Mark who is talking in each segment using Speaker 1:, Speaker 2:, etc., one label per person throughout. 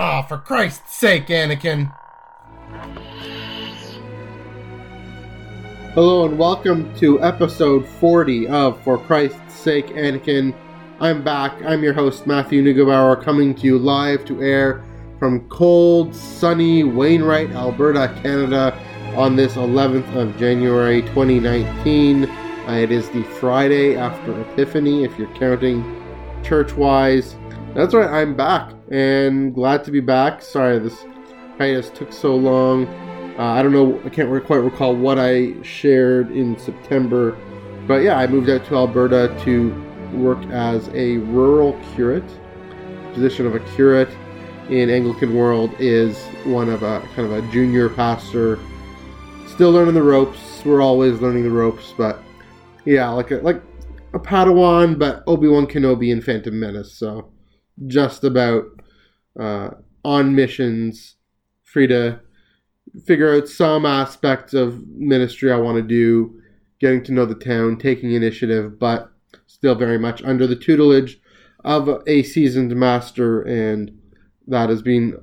Speaker 1: Ah, for Christ's sake, Anakin. Hello and welcome to episode 40 of For Christ's Sake, Anakin. I'm back. I'm your host, Matthew Neugebauer, coming to you live to air from cold, sunny Wainwright, Alberta, Canada, on this 11th of January 2019. Uh, it is the Friday after Epiphany, if you're counting church wise. That's right, I'm back and glad to be back. Sorry, this hiatus took so long. Uh, I don't know, I can't quite recall what I shared in September, but yeah, I moved out to Alberta to work as a rural curate. The position of a curate in Anglican world is one of a kind of a junior pastor. Still learning the ropes. We're always learning the ropes, but yeah, like a like a Padawan, but Obi Wan Kenobi and Phantom Menace. So just about uh, on missions, free to figure out some aspects of ministry I want to do, getting to know the town, taking initiative, but still very much under the tutelage of a seasoned master, and that has been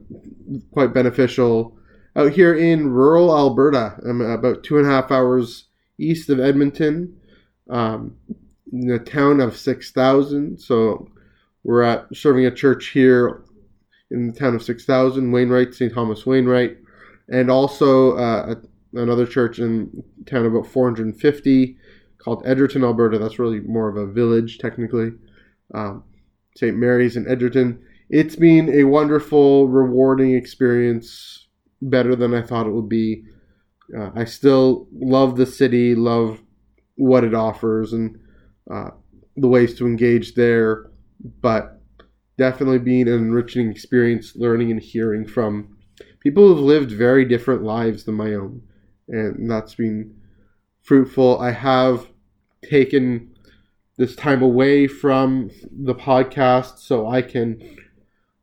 Speaker 1: quite beneficial. Out here in rural Alberta, I'm about two and a half hours east of Edmonton, um, in a town of 6,000. So we're at serving a church here in the town of 6,000, Wainwright, St. Thomas Wainwright, and also uh, another church in town about 450 called Edgerton, Alberta. That's really more of a village, technically. Um, St. Mary's in Edgerton. It's been a wonderful, rewarding experience, better than I thought it would be. Uh, I still love the city, love what it offers, and uh, the ways to engage there, but definitely being an enriching experience learning and hearing from people who've lived very different lives than my own. And that's been fruitful. I have taken this time away from the podcast so I can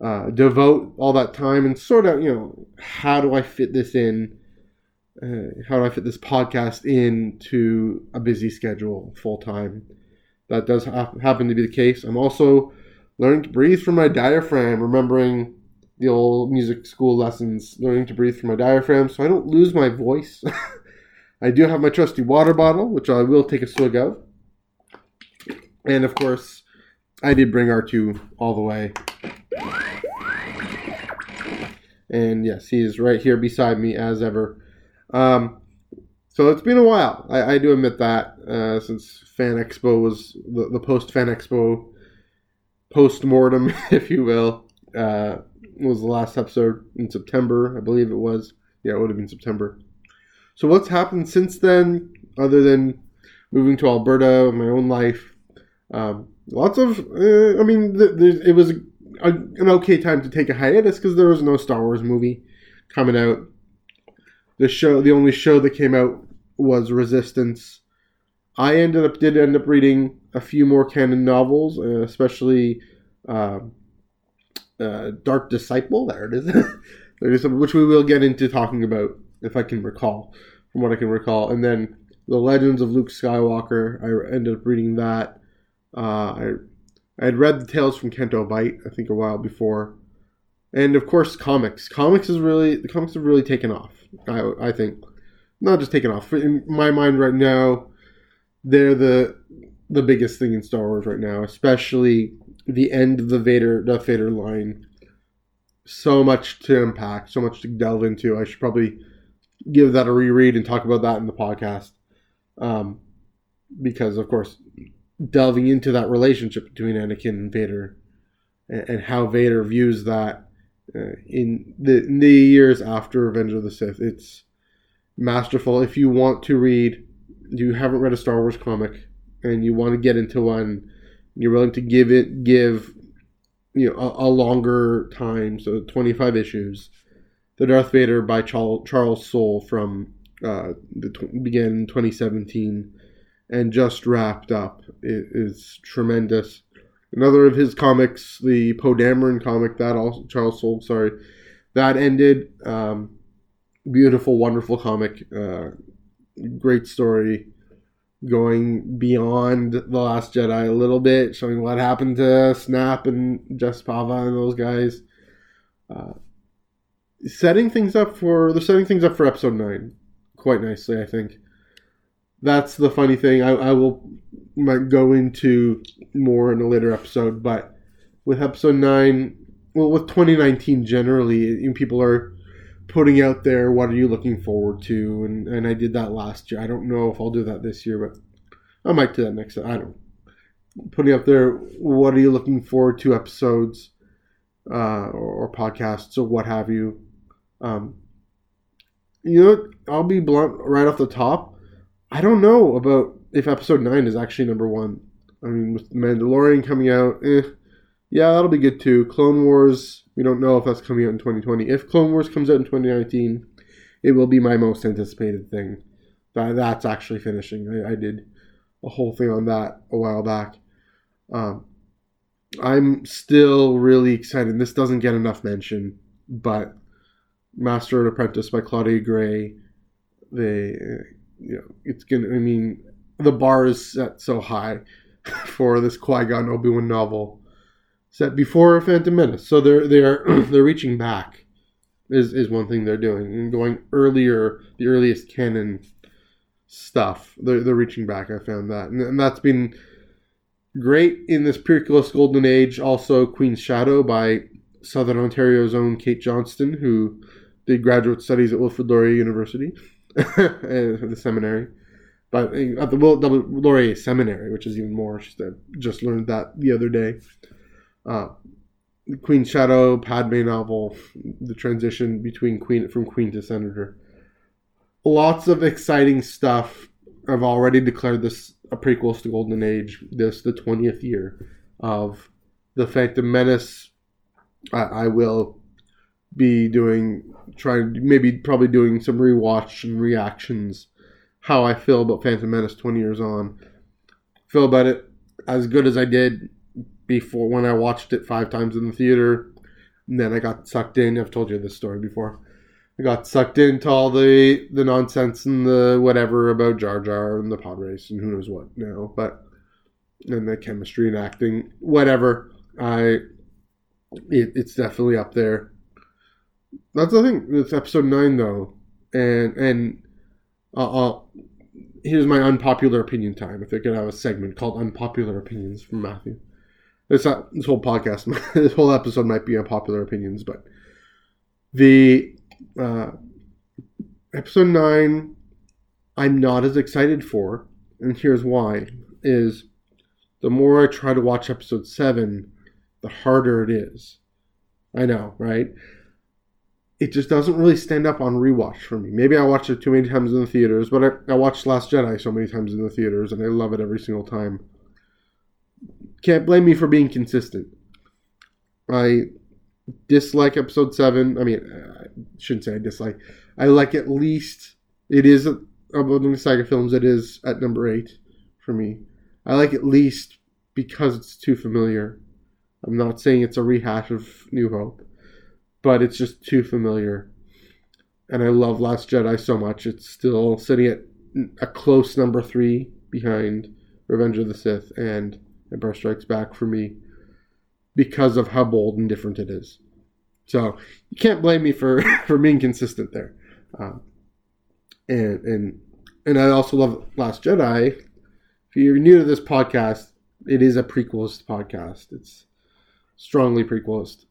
Speaker 1: uh, devote all that time and sort of, you know, how do I fit this in? Uh, how do I fit this podcast into a busy schedule full time? That does ha- happen to be the case. I'm also learning to breathe from my diaphragm, remembering the old music school lessons, learning to breathe from my diaphragm so I don't lose my voice. I do have my trusty water bottle, which I will take a swig of. And of course, I did bring R2 all the way. And yes, he is right here beside me as ever. Um, so it's been a while. I, I do admit that uh, since Fan Expo was the, the post Fan Expo post mortem, if you will, uh, was the last episode in September, I believe it was. Yeah, it would have been September. So what's happened since then, other than moving to Alberta, my own life? Um, lots of, uh, I mean, th- it was a, a, an okay time to take a hiatus because there was no Star Wars movie coming out the show, the only show that came out was Resistance. I ended up did end up reading a few more canon novels, uh, especially uh, uh, Dark Disciple. There it is. there is which we will get into talking about if I can recall, from what I can recall, and then the Legends of Luke Skywalker. I ended up reading that. Uh, I I had read the Tales from Canto Bight, I think, a while before, and of course, comics. Comics is really the comics have really taken off. I, I think not just taken off. In my mind right now, they're the the biggest thing in Star Wars right now, especially the end of the Vader Darth Vader line. So much to unpack, so much to delve into. I should probably give that a reread and talk about that in the podcast, um, because of course, delving into that relationship between Anakin and Vader, and, and how Vader views that uh, in the in the years after Revenge of the Sith. It's masterful. If you want to read, you haven't read a Star Wars comic, and you want to get into one, you're willing to give it give you know a, a longer time, so 25 issues. The Darth Vader by Charles, Charles Soule from uh, the began in 2017 and just wrapped up. It is tremendous another of his comics, the Poe Dameron comic, that also Charles Soule, sorry, that ended. Um, beautiful, wonderful comic, uh, great story, going beyond the Last Jedi a little bit, showing what happened to Snap and Jess Pava and those guys. uh, setting things up for they're setting things up for episode nine quite nicely. I think that's the funny thing. I, I will might go into more in a later episode, but with episode nine, well, with 2019 generally, people are putting out there what are you looking forward to, and and I did that last year. I don't know if I'll do that this year, but I might do that next. I don't. Putting up there, what are you looking forward to episodes, uh, or, or podcasts or what have you. Um, you know, I'll be blunt right off the top. I don't know about if episode nine is actually number one. I mean, with Mandalorian coming out, eh, yeah, that'll be good too. Clone Wars, we don't know if that's coming out in 2020. If Clone Wars comes out in 2019, it will be my most anticipated thing. That that's actually finishing. I, I did a whole thing on that a while back. Um, I'm still really excited. This doesn't get enough mention, but Master and Apprentice by Claudia Gray. They, you know, it's gonna. I mean, the bar is set so high for this Qui Gon Obi Wan novel, set before Phantom Menace. So they're they're they're reaching back. Is is one thing they're doing and going earlier, the earliest canon stuff. They're they're reaching back. I found that, and, and that's been great in this prequelist golden age. Also, Queen's Shadow by Southern Ontario's own Kate Johnston, who did graduate studies at Wilfrid Laurier University, the seminary, but uh, at the Wilfrid Laurier Seminary, which is even more. Just, just learned that the other day. Uh, Queen Shadow Padme novel, the transition between Queen from Queen to Senator. Lots of exciting stuff. I've already declared this a prequel to Golden Age. This the twentieth year of the Phantom Menace. I, I will be doing trying maybe probably doing some rewatch and reactions how I feel about Phantom Menace 20 years on. Feel about it as good as I did before when I watched it five times in the theater. And then I got sucked in. I've told you this story before. I got sucked into all the the nonsense and the whatever about Jar Jar and the pod race and who knows what now. But and the chemistry and acting, whatever. I it, it's definitely up there that's the thing. It's episode nine though, and and uh, here's my unpopular opinion time. If they're gonna have a segment called "Unpopular Opinions" from Matthew, this not this whole podcast, this whole episode might be unpopular opinions, but the uh, episode nine, I'm not as excited for, and here's why: is the more I try to watch episode seven, the harder it is. I know, right? it just doesn't really stand up on rewatch for me. Maybe I watched it too many times in the theaters, but I, I watched Last Jedi so many times in the theaters, and I love it every single time. Can't blame me for being consistent. I dislike episode 7. I mean, I shouldn't say I dislike. I like at least, it is, of the saga films, it is at number 8 for me. I like at least because it's too familiar. I'm not saying it's a rehash of New Hope but it's just too familiar. And I love Last Jedi so much. It's still sitting at a close number three behind Revenge of the Sith and Empire Strikes Back for me because of how bold and different it is. So you can't blame me for, for being consistent there. Um, and and and I also love Last Jedi. If you're new to this podcast, it is a prequelist podcast. It's strongly prequelist.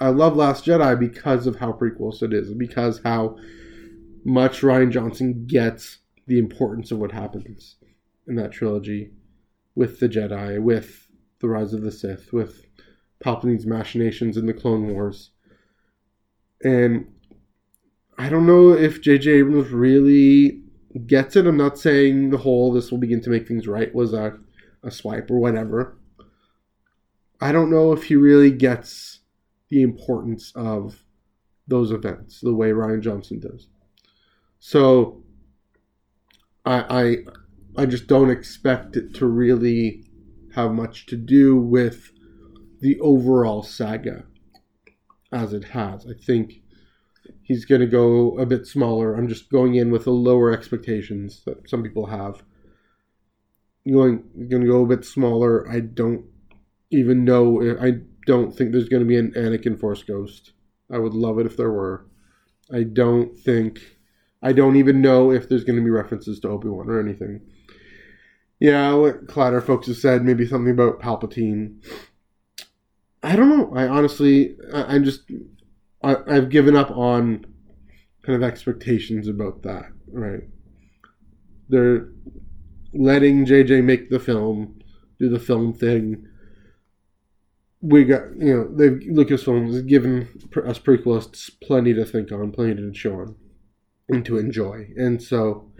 Speaker 1: I love Last Jedi because of how prequels it is, because how much Rian Johnson gets the importance of what happens in that trilogy with the Jedi, with the Rise of the Sith, with Palpatine's machinations in the Clone Wars. And I don't know if J.J. Abrams really gets it. I'm not saying the whole this will begin to make things right was a, a swipe or whatever. I don't know if he really gets the importance of those events the way Rian Johnson does. So I I just don't expect it to really have much to do with the overall saga as it has. I think he's going to go a bit smaller. I'm just going in with the lower expectations that some people have. Going going to go a bit smaller. I don't even know. I don't think there's going to be an Anakin Force Ghost I would love it if there were. I don't think. I don't even know if there's going to be references to Obi Wan or anything. Yeah, what Clatter folks have said, maybe something about Palpatine. I don't know. I honestly, I, am just, I, I've given up on kind of expectations about that. Right? They're letting JJ make the film, do the film thing. We got, you know, they've Lucasfilm has given us prequelists plenty to think on, plenty to chew on, and to enjoy. And so,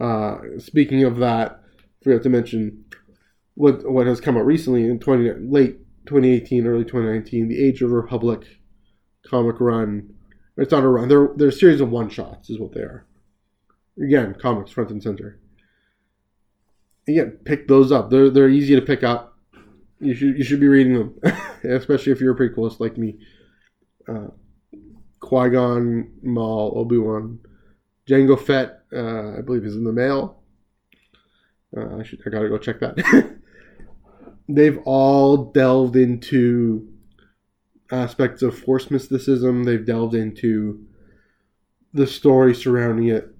Speaker 1: uh, speaking of that, forgot to mention what what has come out recently in twenty late 2018, early 2019, the Age of Republic comic run. It's not a run; they're they're a series of one shots, is what they are. Again, comics front and center again, pick those up. They're they're easy to pick up. You should you should be reading them, especially if you're a prequelist like me. Uh, Qui Gon, Maul, Obi Wan, Jango Fett, uh, I believe is in the mail. Uh, I should I gotta go check that. They've all delved into aspects of Force mysticism. They've delved into the story surrounding it,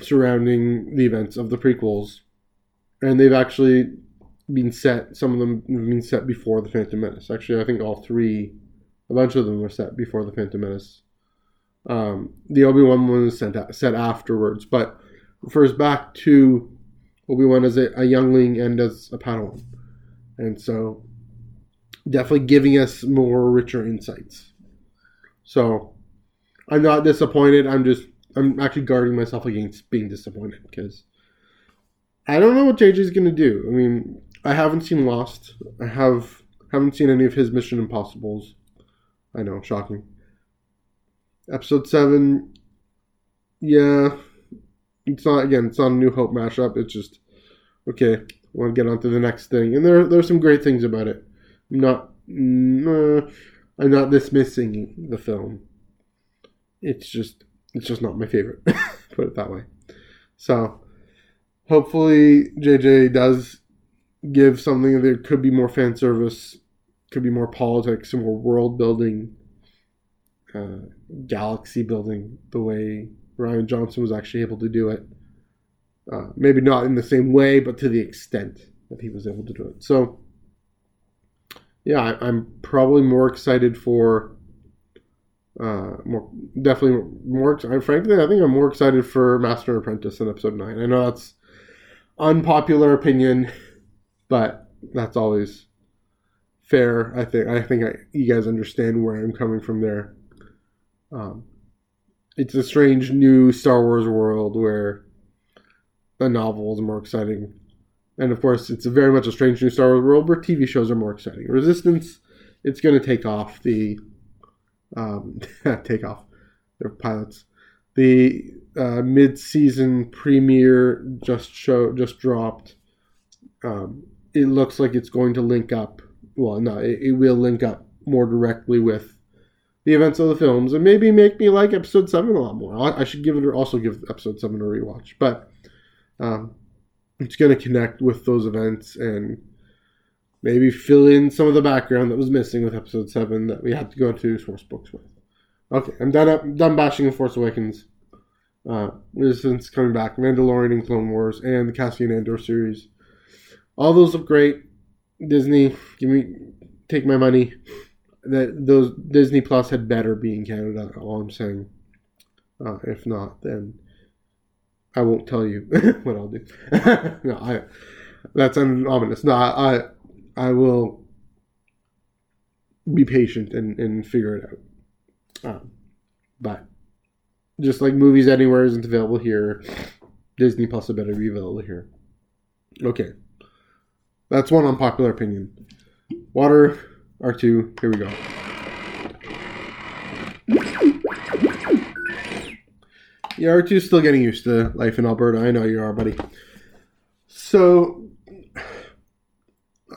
Speaker 1: surrounding the events of the prequels and they've actually been set. Some of them have been set before the Phantom Menace. Actually, I think all three, a bunch of them were set before the Phantom Menace. Um, the Obi Wan one was set afterwards, but refers back to Obi Wan as a, a youngling and as a Padawan, and so definitely giving us more richer insights. So I'm not disappointed. I'm just I'm actually guarding myself against being disappointed because I don't know what JJ's gonna do. I mean, I haven't seen Lost. I have haven't seen any of his Mission Impossibles. I know, shocking. Episode seven, yeah, it's not again. It's not a New Hope mashup. It's just okay. we'll get on to the next thing, and there there are some great things about it. I'm not, uh, I'm not dismissing the film. It's just it's just not my favorite. Put it that way. So hopefully JJ does give something that could be more fan service, could be more politics, more world building, uh, galaxy building, the way Rian Johnson was actually able to do it. Uh, maybe not in the same way, but to the extent that he was able to do it. So, yeah, I, am probably more excited for. Uh, more definitely more. I Frankly, I think I'm more excited for Master and Apprentice in Episode Nine. I know that's unpopular opinion, but that's always fair. I think I think I, you guys understand where I'm coming from there. Um, it's a strange new Star Wars world where the novel is more exciting, and of course, it's very much a strange new Star Wars world where TV shows are more exciting. Resistance, it's going to take off the um, take off their pilots. The uh, mid-season premiere just show just dropped. Um, it looks like it's going to link up. Well, no, it, it, will link up more directly with the events of the films, and maybe make me like episode seven a lot more. I, I should give it also give episode seven a rewatch, but um, it's going to connect with those events and maybe fill in some of the background that was missing with episode seven that we had to go to source books with. Okay, I'm done. I'm done bashing the Force Awakens uh, Resistance coming back, Mandalorian and Clone Wars, and the Cassian Andor series. All those look great. Disney, give me, take my money. That those Disney Plus had better be in Canada. All I'm saying. Uh, if not, then I won't tell you what I'll do. no, I. That's an ominous. No, I, I will be patient and, and figure it out. Um, but just like movies anywhere isn't available here, Disney Plus had better be available here. Okay. That's one unpopular opinion. Water, R2, here we go. Yeah, R2's still getting used to life in Alberta. I know you are, buddy. So,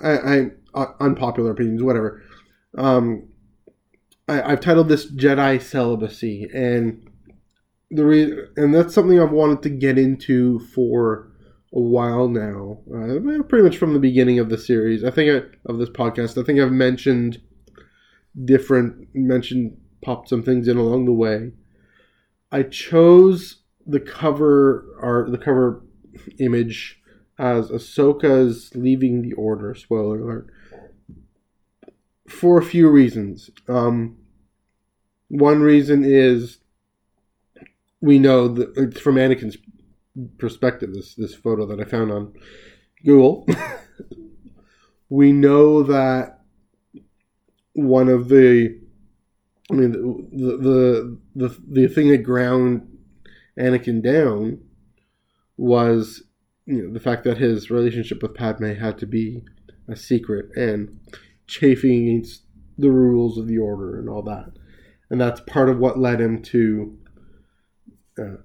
Speaker 1: I, I uh, unpopular opinions, whatever. Um, I, I've titled this Jedi Celibacy, and the re- and that's something I've wanted to get into for a while now, uh, pretty much from the beginning of the series. I think I, of this podcast, I think I've mentioned different mentioned popped some things in along the way. I chose the cover art, the cover image as Ahsoka's leaving the Order. Spoiler alert. For a few reasons. Um, one reason is we know that from Anakin's perspective, this this photo that I found on Google, we know that one of the I mean the the the the thing that ground Anakin down was you know the fact that his relationship with Padme had to be a secret and chafing against the rules of the order and all that, and that's part of what led him to uh,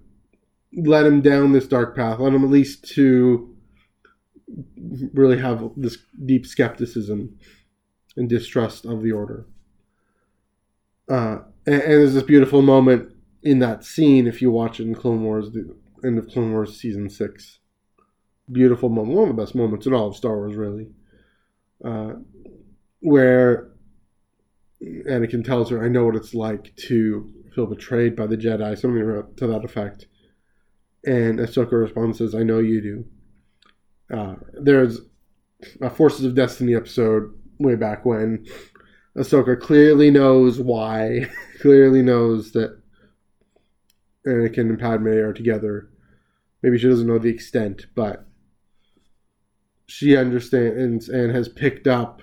Speaker 1: let him down this dark path, let him at least to really have this deep skepticism and distrust of the order. Uh, and, and, there's this beautiful moment in that scene if you watch it in Clone Wars, the end of Clone Wars season six. Beautiful moment, one of the best moments in all of Star Wars, really, uh, where Anakin tells her, "I know what it's like to feel betrayed by the Jedi," something to that effect. And Ahsoka responds, "says I know you do." Uh, there's a Forces of Destiny episode way back when Ahsoka clearly knows why, clearly knows that Anakin and Padme are together. Maybe she doesn't know the extent, but she understands and has picked up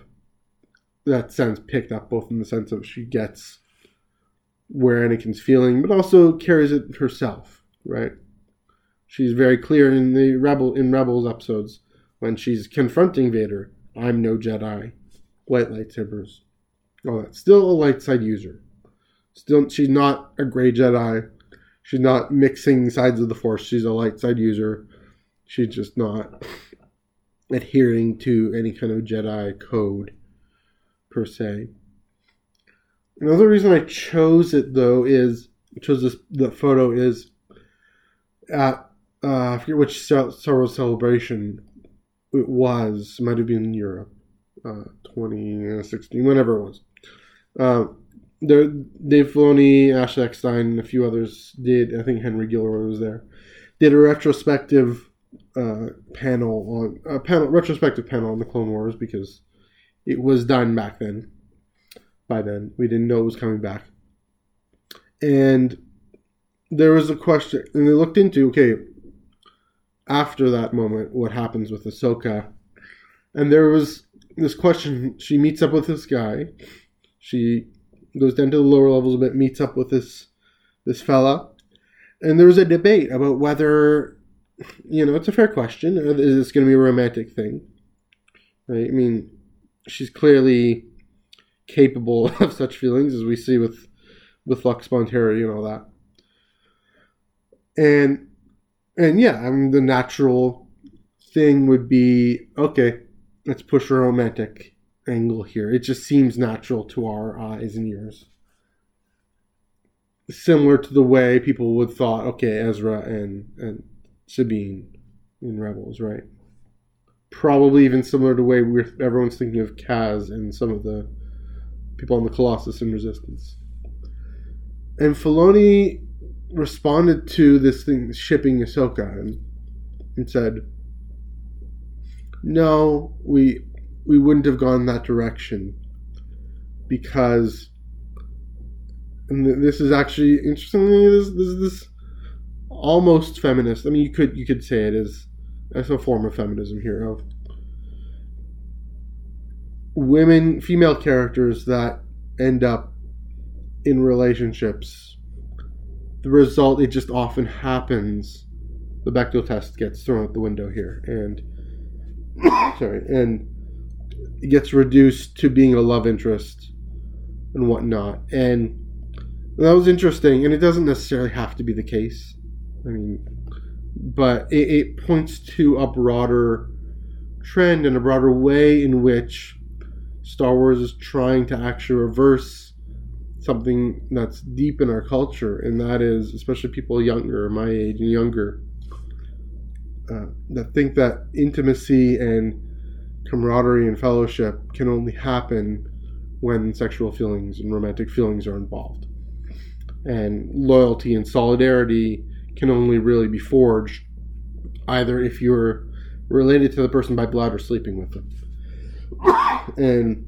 Speaker 1: that sense, picked up both in the sense of she gets where Anakin's feeling, but also carries it herself, right? She's very clear in the Rebel in Rebels episodes when she's confronting Vader. I'm no Jedi. White lightsabers. All that. Still a light side user. Still, she's not a gray Jedi. She's not mixing sides of the Force. She's a light side user. She's just not adhering to any kind of Jedi code per se. Another reason I chose it though is chose this the photo is at uh, I forget which Wars celebration it was. Might have been in Europe, uh, 2016, whenever it was. Uh, Dave Filoni, Ash Eckstein, and a few others did. I think Henry Gilroy was there. Did a retrospective uh, panel on a panel retrospective panel on the Clone Wars because it was done back then. By then, we didn't know it was coming back, and there was a question, and they looked into okay, after that moment, what happens with Ahsoka. And there was this question. She meets up with this guy. She goes down to the lower levels a bit, meets up with this this fella, and there was a debate about whether, you know, it's a fair question. Is this going to be a romantic thing? Right? I mean, she's clearly capable of such feelings as we see with with Lux Bonteri and all that. And and yeah, I mean the natural thing would be okay. Let's push a romantic angle here. It just seems natural to our eyes and ears. Similar to the way people would thought, okay, Ezra and and Sabine in Rebels, right? Probably even similar to the way everyone's thinking of Kaz and some of the people on the Colossus in Resistance. And Filoni responded to this thing shipping Ahsoka and, and said, "No, we we wouldn't have gone that direction because." And this is actually interestingly this this is this almost feminist. I mean, you could you could say it is as a form of feminism here of women, female characters that end up in relationships the result, it just often happens. The Bechdel test gets thrown out the window here, and sorry, and gets reduced to being a love interest and whatnot. And that was interesting, and it doesn't necessarily have to be the case. I mean, but it, it points to a broader trend and a broader way in which Star Wars is trying to actually reverse something that's deep in our culture, and that is, especially people younger, my age and younger, uh, that think that intimacy and camaraderie and fellowship can only happen when sexual feelings and romantic feelings are involved. and loyalty and solidarity can only really be forged either if you're related to the person by blood or sleeping with them. and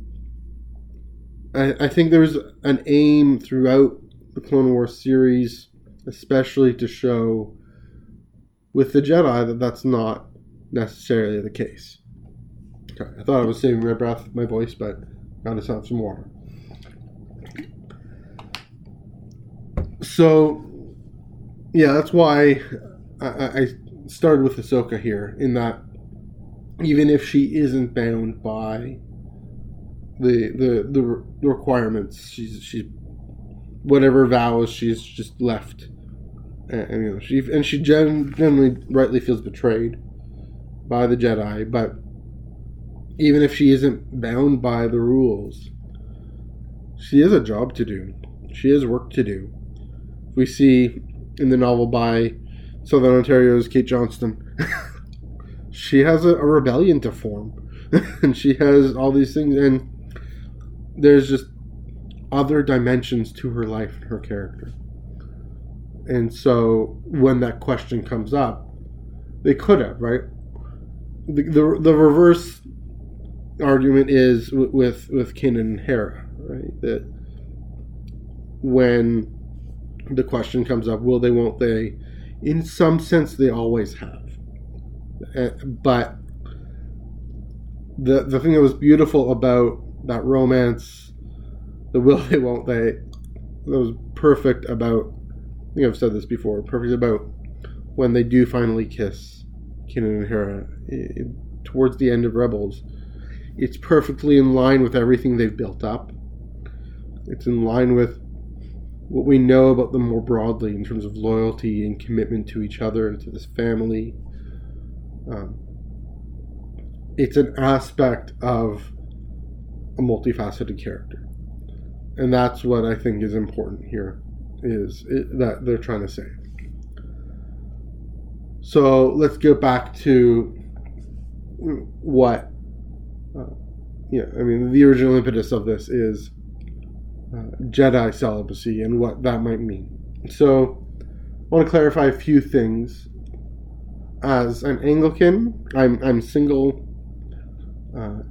Speaker 1: I, I think there's an aim throughout the Clone Wars series, especially to show with the Jedi that that's not necessarily the case. I thought I was saving my breath, my voice, but gotta have some water. So, yeah, that's why I, I started with Ahsoka here, in that even if she isn't bound by the the the, requirements, she's she's whatever vows she's just left, and, and you know she and she generally rightly feels betrayed by the Jedi, but even if she isn't bound by the rules, she has a job to do. She has work to do we see in the novel by Southern Ontario's Kate Johnston. she has a, a rebellion to form, and she has all these things, and there's just other dimensions to her life and her character. And so when that question comes up, they could have, right? The, the, the reverse argument is with with Kanan and Hera, right? That when the question comes up will they, won't they? In some sense, they always have. Uh, but the, the thing that was beautiful about that romance, the will they, won't they, that was perfect about, I think I've said this before, perfect about when they do finally kiss Kanan and Hera it, towards the end of Rebels. It's perfectly in line with everything they've built up. It's in line with what we know about them more broadly in terms of loyalty and commitment to each other and to this family. Um, it's an aspect of a multifaceted character, and that's what I think is important here. Is it, that they're trying to say. So let's go back to what. Uh, yeah, I mean, the original impetus of this is uh, Jedi celibacy and what that might mean. So, I want to clarify a few things. As an Anglican, I'm, I'm single. Uh,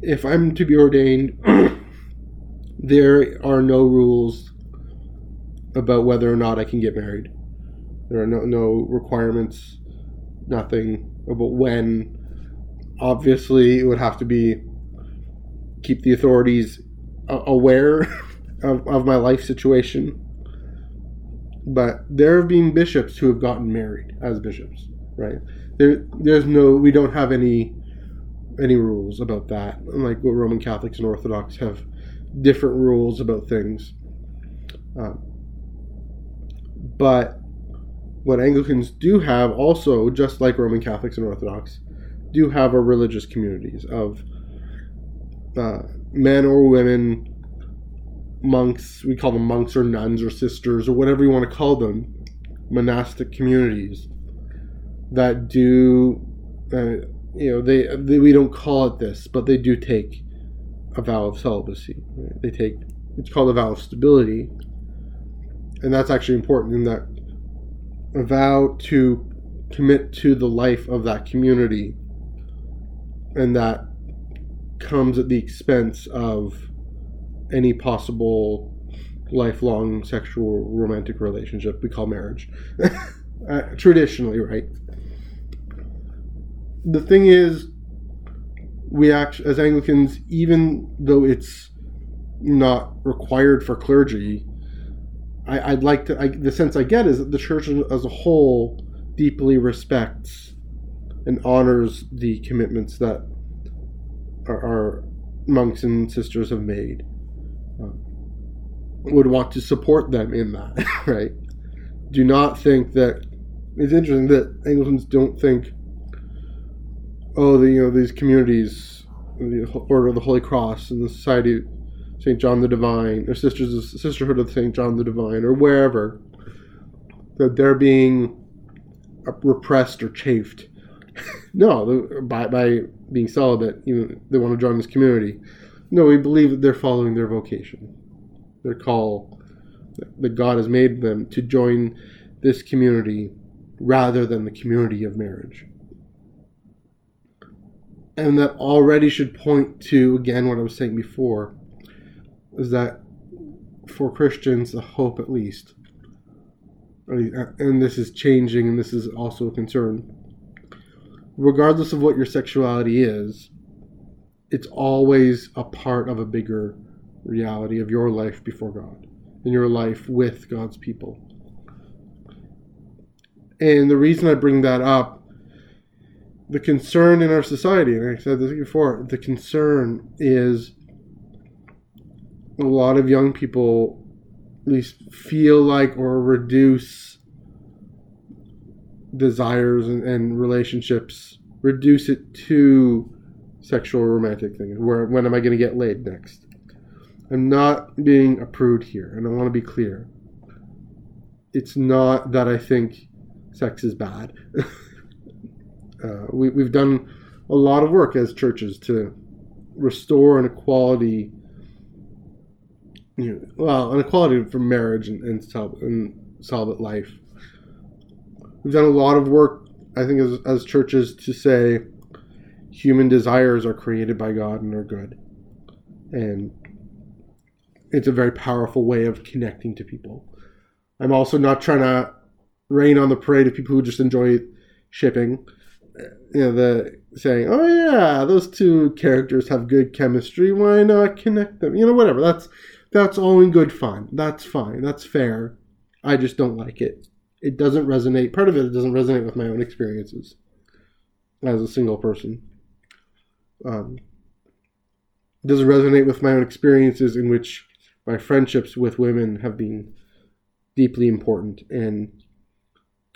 Speaker 1: if I'm to be ordained, there are no rules about whether or not I can get married. There are no, no requirements, nothing about when. Obviously, it would have to be keep the authorities aware of, of my life situation. But there have been bishops who have gotten married as bishops, right? There, there's no, we don't have any any rules about that. Unlike what Roman Catholics and Orthodox have different rules about things. Um, but what Anglicans do have also, just like Roman Catholics and Orthodox, do have a religious communities of uh, men or women, monks, we call them monks or nuns or sisters or whatever you want to call them, monastic communities that do, uh, you know, they, they, we don't call it this, but they do take a vow of celibacy. They take, it's called a vow of stability. And that's actually important in that a vow to commit to the life of that community and that comes at the expense of any possible lifelong sexual romantic relationship we call marriage. uh, traditionally, right? The thing is, we act as Anglicans, even though it's not required for clergy, I, would like to. I, the sense I get is that the church as a whole deeply respects and honors the commitments that our, our monks and sisters have made uh, would want to support them in that, right? Do not think that it's interesting that Anglicans don't think, oh, the, you know, these communities, the Order of the Holy Cross and the Society of St. John the Divine, or Sisters of Sisterhood of St. John the Divine, or wherever, that they're being repressed or chafed. No, by, by being celibate, you know, they want to join this community. No, we believe that they're following their vocation, their call that God has made them to join this community rather than the community of marriage. And that already should point to, again, what I was saying before, is that for Christians, the hope at least, and this is changing, and this is also a concern. Regardless of what your sexuality is, it's always a part of a bigger reality of your life before God and your life with God's people. And the reason I bring that up, the concern in our society, and I said this before, the concern is a lot of young people at least feel like or reduce desires and, and relationships, reduce it to sexual romantic things. Where when am I going to get laid next? I'm not being a prude here, and I want to be clear. It's not that I think sex is bad. uh, we, we've done a lot of work as churches to restore an equality, you know, well, an equality for marriage and, and, celib- and celibate life. We've done a lot of work, I think, as, as churches to say human desires are created by God and are good. And it's a very powerful way of connecting to people. I'm also not trying to rain on the parade of people who just enjoy shipping. You know, the saying, "Oh yeah, those two characters have good chemistry. Why not connect them?" You know, whatever. That's that's all in good fun. That's fine. That's fair. I just don't like it. It doesn't resonate. Part of it, it doesn't resonate with my own experiences as a single person. Um, it doesn't resonate with my own experiences in which my friendships with women have been deeply important and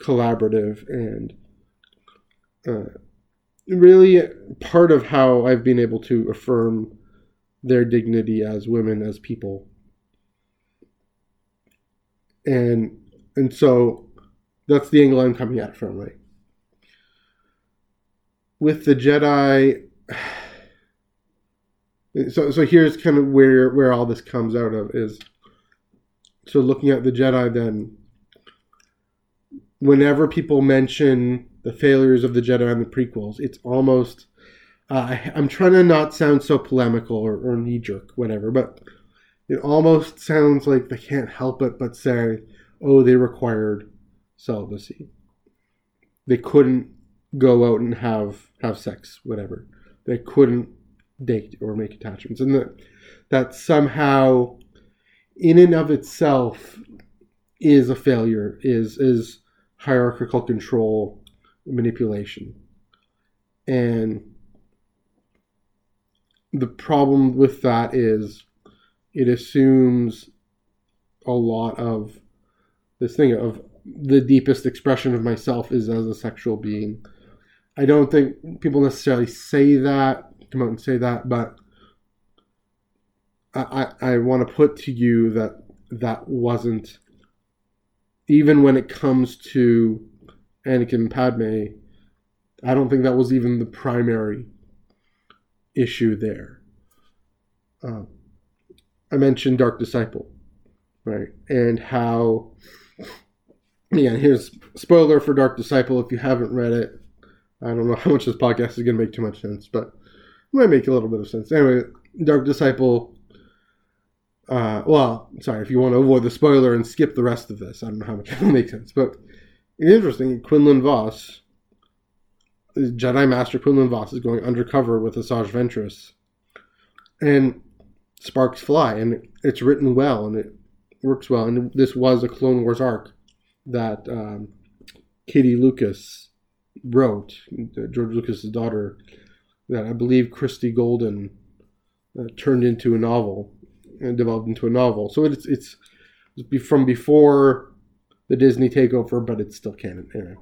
Speaker 1: collaborative and uh, really part of how I've been able to affirm their dignity as women, as people. And and so that's the angle I'm coming at from, right? With the Jedi so so here's kind of where where all this comes out of is so looking at the Jedi then whenever people mention the failures of the Jedi and the prequels, it's almost uh, I, am trying to not sound so polemical or, or knee jerk, whatever, but it almost sounds like they can't help it but say, "Oh, they required celibacy. They couldn't go out and have have sex, whatever. They couldn't date or make attachments, and that that somehow, in and of itself, is a failure. Is is hierarchical control, manipulation. And the problem with that is it assumes a lot of this thing of the deepest expression of myself is as a sexual being. I don't think people necessarily say that, come out and say that, but I, I, I want to put to you that that wasn't even when it comes to Anakin and Padme, I don't think that was even the primary issue there. Uh, I mentioned Dark Disciple, right? And how, again, here's spoiler for Dark Disciple if you haven't read it. I don't know how much this podcast is going to make too much sense, but it might make a little bit of sense. Anyway, Dark Disciple uh, well, sorry, if you want to avoid the spoiler and skip the rest of this, I don't know how much it will make sense. But it's interesting. Quinlan Vos, Jedi Master Quinlan Vos, is going undercover with Asajj Ventress, and sparks fly, and it's written well, and it works well. And this was a Clone Wars arc that um, Katie Lucas wrote, George Lucas's daughter, that I believe Christie Golden uh, turned into a novel and developed into a novel. So it's it's from before the Disney takeover, but it's still canon. Anyway.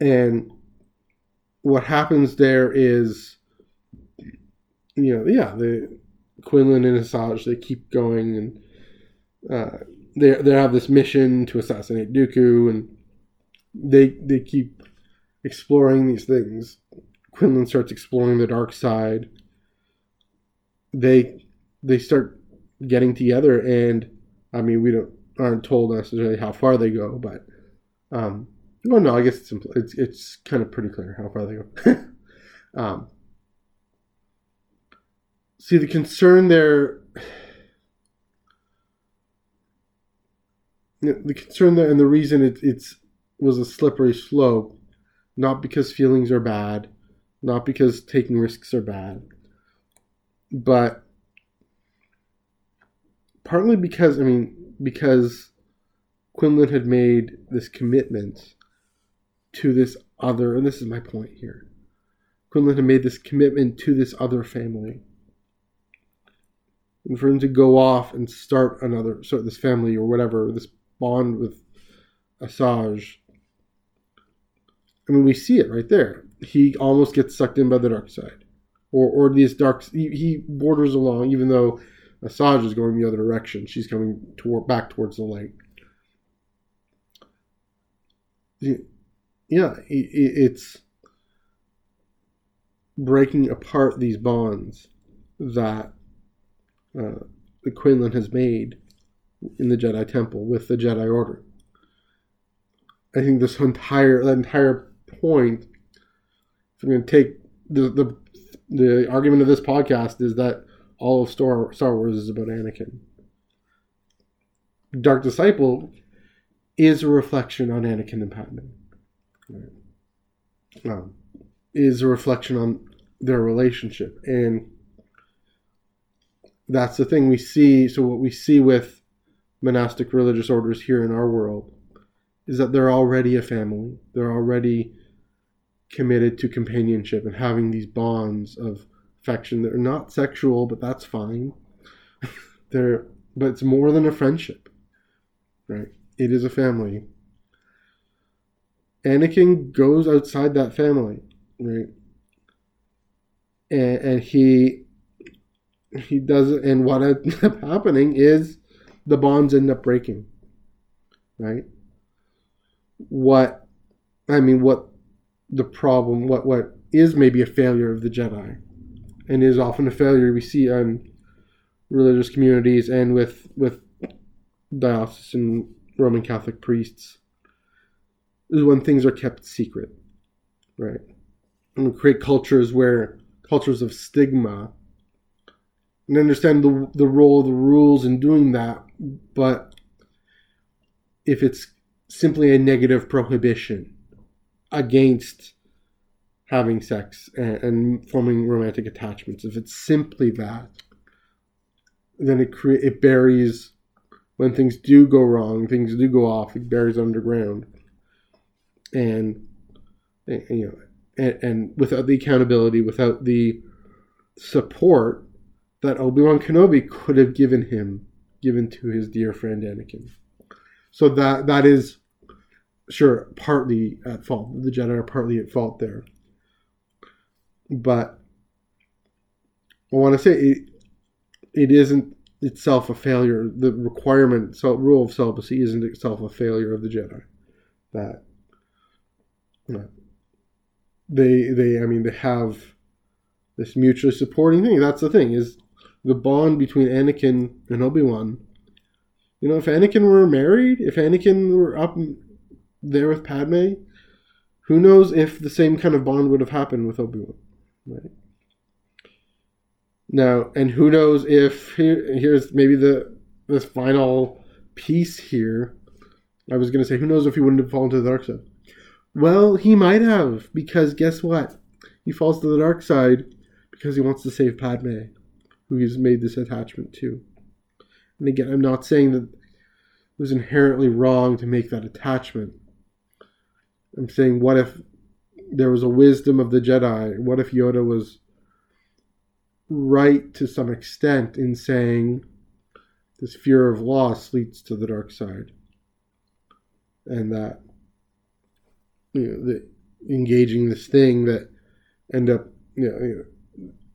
Speaker 1: And what happens there is, you know, yeah, the Quinlan and Asajj they keep going and uh, they they have this mission to assassinate Dooku, and they they keep exploring these things. Quinlan starts exploring the dark side. They they start getting together and I mean, we don't aren't told necessarily how far they go, but um, well, no, I guess it's it's, it's kind of pretty clear how far they go. um, see, the concern there, the concern there, and the reason it it's was a slippery slope, not because feelings are bad, not because taking risks are bad, but partly because I mean because Quinlan had made this commitment to this other, and this is my point here. Quinlan had made this commitment to this other family. And for him to go off and start another, start this family or whatever, this bond with Asajj. I mean, we see it right there. He almost gets sucked in by the dark side. Or, or these dark, he, he borders along, even though Asajj is going the other direction. She's coming toward, back towards the light. Yeah, it's breaking apart these bonds that uh, the Quinlan has made in the Jedi Temple with the Jedi Order. I think this entire that entire point, if I'm going to take the, the the argument of this podcast is that all of Star, Star Wars is about Anakin. Dark Disciple is a reflection on Anakin and Padme. Um, is a reflection on their relationship, and that's the thing we see. So what we see with monastic religious orders here in our world is that they're already a family. They're already committed to companionship and having these bonds of affection that are not sexual, but that's fine. they're but it's more than a friendship. Right? It is a family. Anakin goes outside that family, right? And, and he he does and what ends up happening is the bonds end up breaking. Right? What I mean what the problem what what is maybe a failure of the Jedi and is often a failure we see on religious communities and with with diocesan Roman Catholic priests is when things are kept secret, right? And create cultures where cultures of stigma and understand the the role of the rules in doing that, but if it's simply a negative prohibition against having sex and, and forming romantic attachments, if it's simply that, then it cre- it buries when things do go wrong, things do go off, it buries underground, and, you know, and, and without the accountability, without the support that Obi Wan Kenobi could have given him, given to his dear friend Anakin. So that that is sure partly at fault. The Jedi are partly at fault there but I want to say it, it isn't itself a failure. The requirement, so rule of celibacy, isn't itself a failure of the Jedi. That you know, they they I mean they have this mutually supporting thing. That's the thing is the bond between Anakin and Obi Wan. You know, if Anakin were married, if Anakin were up there with Padme, who knows if the same kind of bond would have happened with Obi Wan. Right. Now, and who knows if here, here's maybe the this final piece here. I was going to say, who knows if he wouldn't have fallen to the dark side? Well, he might have, because guess what? He falls to the dark side because he wants to save Padme, who he's made this attachment to. And again, I'm not saying that it was inherently wrong to make that attachment. I'm saying, what if there was a wisdom of the Jedi. What if Yoda was right to some extent in saying this fear of loss leads to the dark side, and that you know, the, engaging this thing that end up you know, you know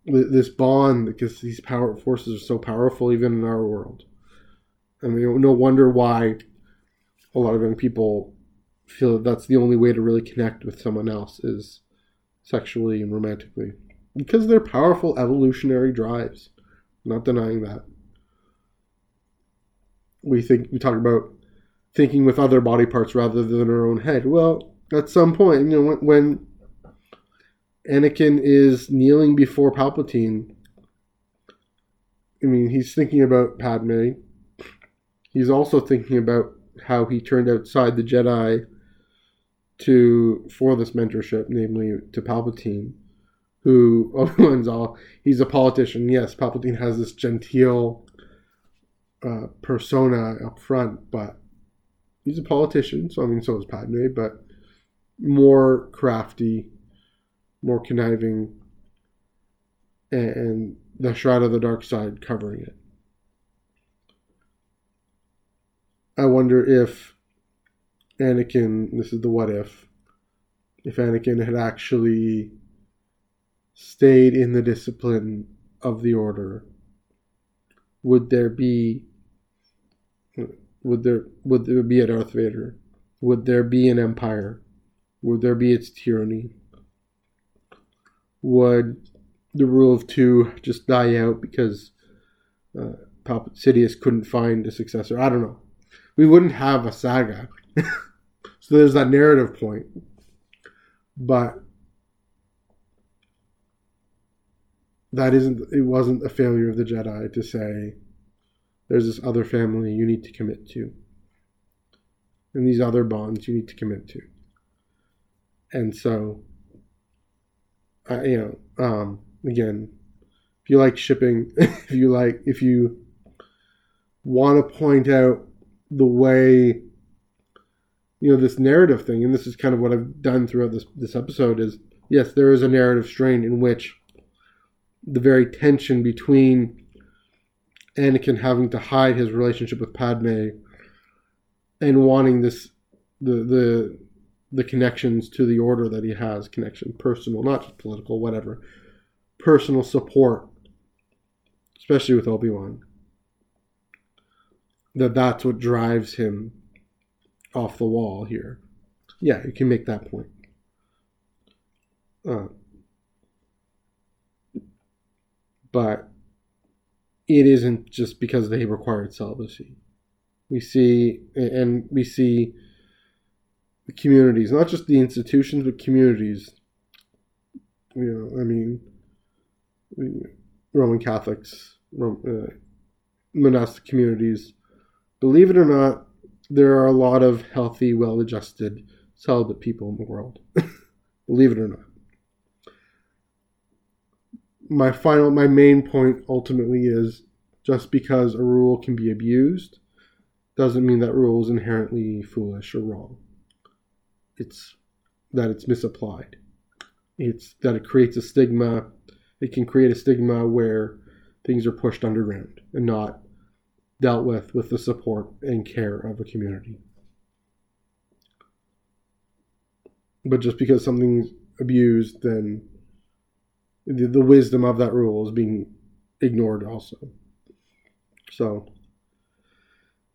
Speaker 1: this bond because these power forces are so powerful even in our world. I mean, no wonder why a lot of young people feel that that's the only way to really connect with someone else is sexually and romantically because they're powerful evolutionary drives. I'm not denying that. we think we talk about thinking with other body parts rather than our own head. Well, at some point, you know, when Anakin is kneeling before Palpatine, I mean, he's thinking about Padme. He's also thinking about how he turned outside the Jedi to for this mentorship, namely to Palpatine, who Obi-Wan's all he's a politician. Yes, Palpatine has this genteel uh, persona up front, but he's a politician. So I mean, so is Padme, but more crafty, more conniving, and, the shroud of the dark side covering it. I wonder if Anakin, this is the what if, if Anakin had actually stayed in the discipline of the order, would there be would there would there be a Darth Vader? Would there be an empire? Would there be its tyranny? Would the rule of two just die out because uh, Sidious couldn't find a successor? I don't know. We wouldn't have a saga. so there's that narrative point. But that isn't it wasn't a failure of the Jedi to say there's this other family you need to commit to. And these other bonds you need to commit to. And so, uh, you know, um, again, if you like shipping, if you like, if you want to point out the way, you know, this narrative thing, and this is kind of what I've done throughout this this episode is, yes, there is a narrative strain in which the very tension between Anakin having to hide his relationship with Padme and wanting this the the the connections to the order that he has connection personal not just political whatever personal support especially with Obi-Wan that that's what drives him off the wall here yeah you can make that point uh, but it isn't just because they required celibacy. We see, and we see the communities, not just the institutions, but communities. You know, I mean, Roman Catholics, uh, monastic communities. Believe it or not, there are a lot of healthy, well adjusted, celibate people in the world. Believe it or not my final, my main point ultimately is just because a rule can be abused doesn't mean that rule is inherently foolish or wrong. It's that it's misapplied. It's that it creates a stigma. It can create a stigma where things are pushed underground and not dealt with with the support and care of a community. But just because something's abused, then the, the wisdom of that rule is being ignored also. So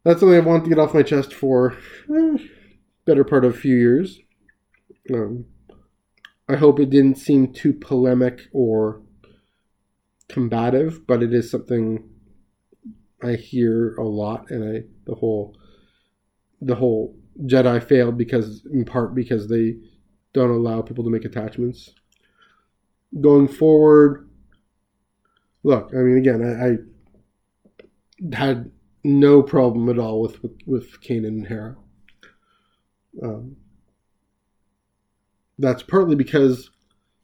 Speaker 1: that's something I want to get off my chest for eh, better part of a few years. Um, I hope it didn't seem too polemic or combative, but it is something I hear a lot, and I the whole the whole Jedi failed because in part because they don't allow people to make attachments going forward, look, I mean, again, I, I had no problem at all with with, with Kanan and Hera. Um, that's partly because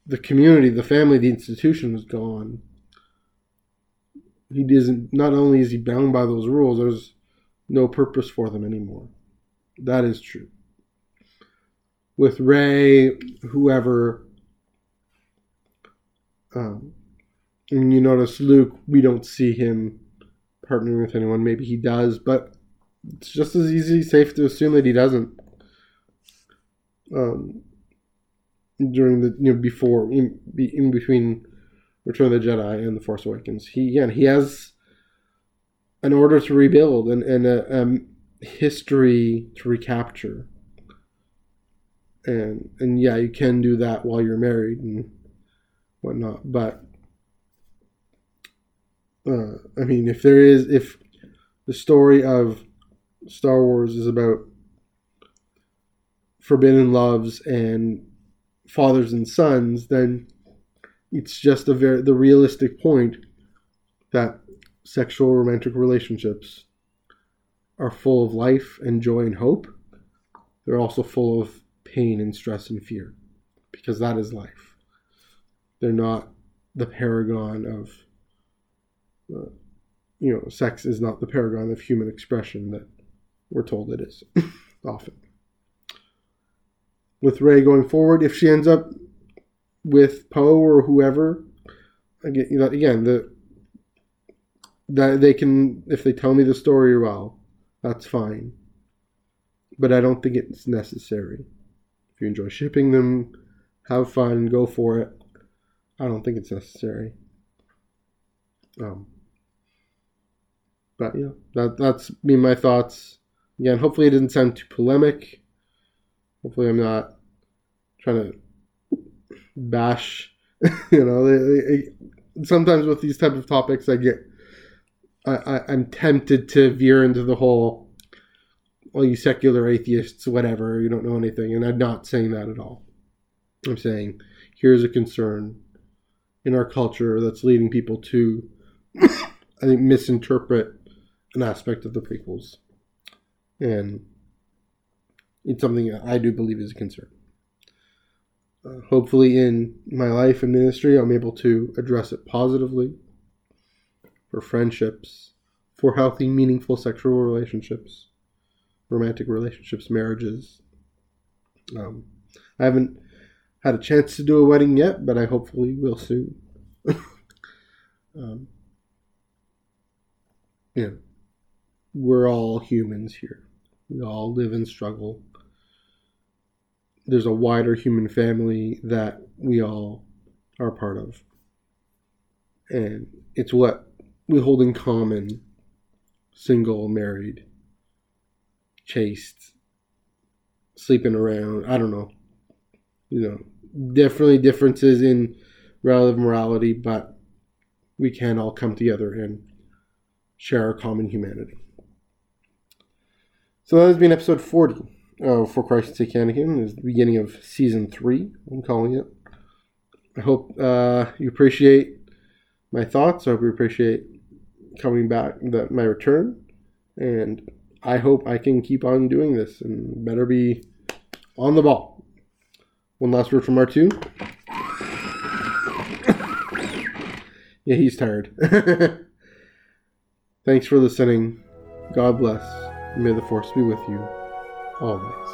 Speaker 1: the community, the family, the institution is gone. He doesn't. Not only is he bound by those rules, there's no purpose for them anymore. That is true. With Rey, whoever, um, and you notice Luke, we don't see him partnering with anyone. Maybe he does, but it's just as easy, safe to assume that he doesn't. Um, during the you know before in, in between Return of the Jedi and the Force Awakens, he again he has an order to rebuild and and a, a history to recapture. And and yeah, you can do that while you're married and whatnot. But uh, I mean, if there is, if the story of Star Wars is about forbidden loves and fathers and sons, then it's just a very the realistic point that sexual romantic relationships are full of life and joy and hope. They're also full of pain and stress and fear because that is life. They're not the paragon of, uh, you know, sex is not the paragon of human expression that we're told it is often. With Rey going forward, if she ends up with Poe or whoever, again, you know, again, the that they can if they tell me the story well, that's fine. But I don't think it's necessary. If you enjoy shipping them, have fun, go for it. I don't think it's necessary. Um, but yeah, that that's me my thoughts. Again, hopefully it didn't sound too polemic. Hopefully I'm not trying to bash. you know, they, they, sometimes with these type of topics, I get I, I I'm tempted to veer into the whole all you secular atheists, whatever, you don't know anything. And I'm not saying that at all. I'm saying here's a concern in our culture that's leading people to, I think, misinterpret an aspect of the prequels. And it's something I do believe is a concern. Uh, hopefully, in my life and ministry, I'm able to address it positively for friendships, for healthy, meaningful sexual relationships romantic relationships, marriages. Um, I haven't had a chance to do a wedding yet, but I hopefully will soon. um, yeah, we're all humans here. We all live and struggle. There's a wider human family that we all are part of. And it's what we hold in common single, married, chaste, sleeping around. I don't know. You know, definitely differences in relative morality, but we can all come together and share our common humanity. So that has been episode 40 of For Christ's Sake Anakin. Is the beginning of season three, I'm calling it. I hope uh, you appreciate my thoughts. I hope you appreciate coming back, that my return. And I hope I can keep on doing this and better be on the ball. One last word from R2. yeah, he's tired. Thanks for listening. God bless. May the force be with you always.